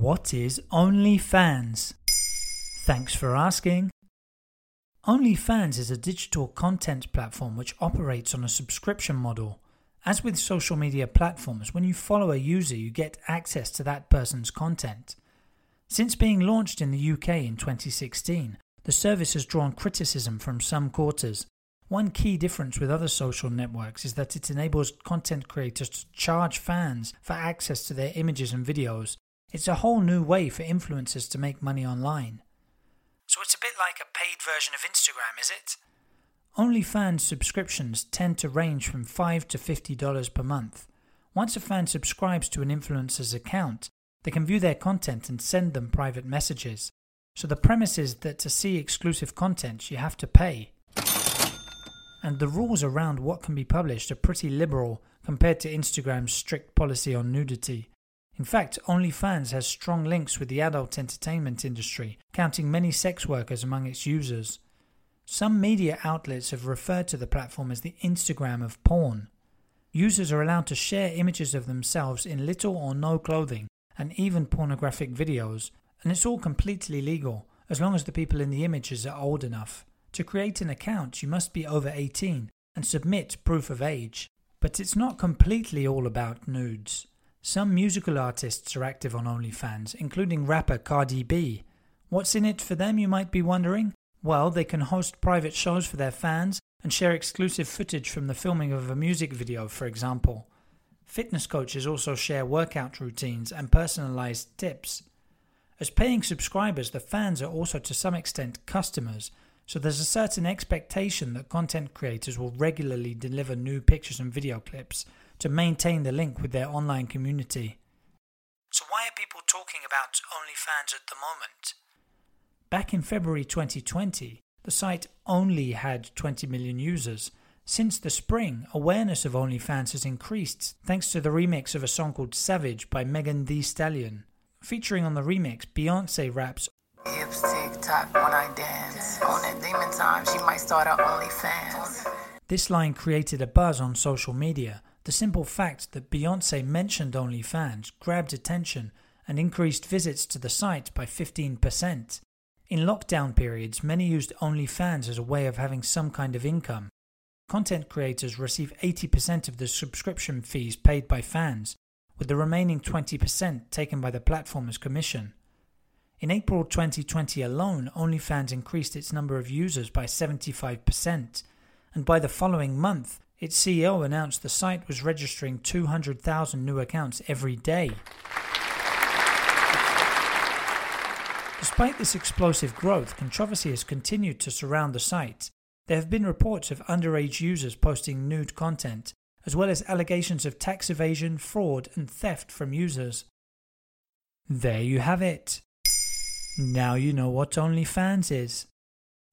What is OnlyFans? Thanks for asking. OnlyFans is a digital content platform which operates on a subscription model. As with social media platforms, when you follow a user, you get access to that person's content. Since being launched in the UK in 2016, the service has drawn criticism from some quarters. One key difference with other social networks is that it enables content creators to charge fans for access to their images and videos. It's a whole new way for influencers to make money online. So it's a bit like a paid version of Instagram, is it? OnlyFans subscriptions tend to range from 5 to $50 per month. Once a fan subscribes to an influencer's account, they can view their content and send them private messages. So the premise is that to see exclusive content, you have to pay. And the rules around what can be published are pretty liberal compared to Instagram's strict policy on nudity. In fact, OnlyFans has strong links with the adult entertainment industry, counting many sex workers among its users. Some media outlets have referred to the platform as the Instagram of porn. Users are allowed to share images of themselves in little or no clothing, and even pornographic videos, and it's all completely legal as long as the people in the images are old enough. To create an account, you must be over 18 and submit proof of age. But it's not completely all about nudes. Some musical artists are active on OnlyFans, including rapper Cardi B. What's in it for them, you might be wondering? Well, they can host private shows for their fans and share exclusive footage from the filming of a music video, for example. Fitness coaches also share workout routines and personalized tips. As paying subscribers, the fans are also to some extent customers, so there's a certain expectation that content creators will regularly deliver new pictures and video clips to maintain the link with their online community. So, why are people talking about OnlyFans at the moment? Back in February 2020, the site only had 20 million users. Since the spring, awareness of OnlyFans has increased thanks to the remix of a song called Savage by Megan Thee Stallion. Featuring on the remix, Beyonce raps Hips tick tock when I dance. On that demon time, she might start her OnlyFans. This line created a buzz on social media, the simple fact that Beyonce mentioned OnlyFans grabbed attention and increased visits to the site by 15%. In lockdown periods, many used OnlyFans as a way of having some kind of income. Content creators receive 80% of the subscription fees paid by fans, with the remaining 20% taken by the platform as commission. In April 2020 alone, OnlyFans increased its number of users by 75%, and by the following month, its CEO announced the site was registering 200,000 new accounts every day. Despite this explosive growth, controversy has continued to surround the site. There have been reports of underage users posting nude content, as well as allegations of tax evasion, fraud, and theft from users. There you have it. Now you know what OnlyFans is.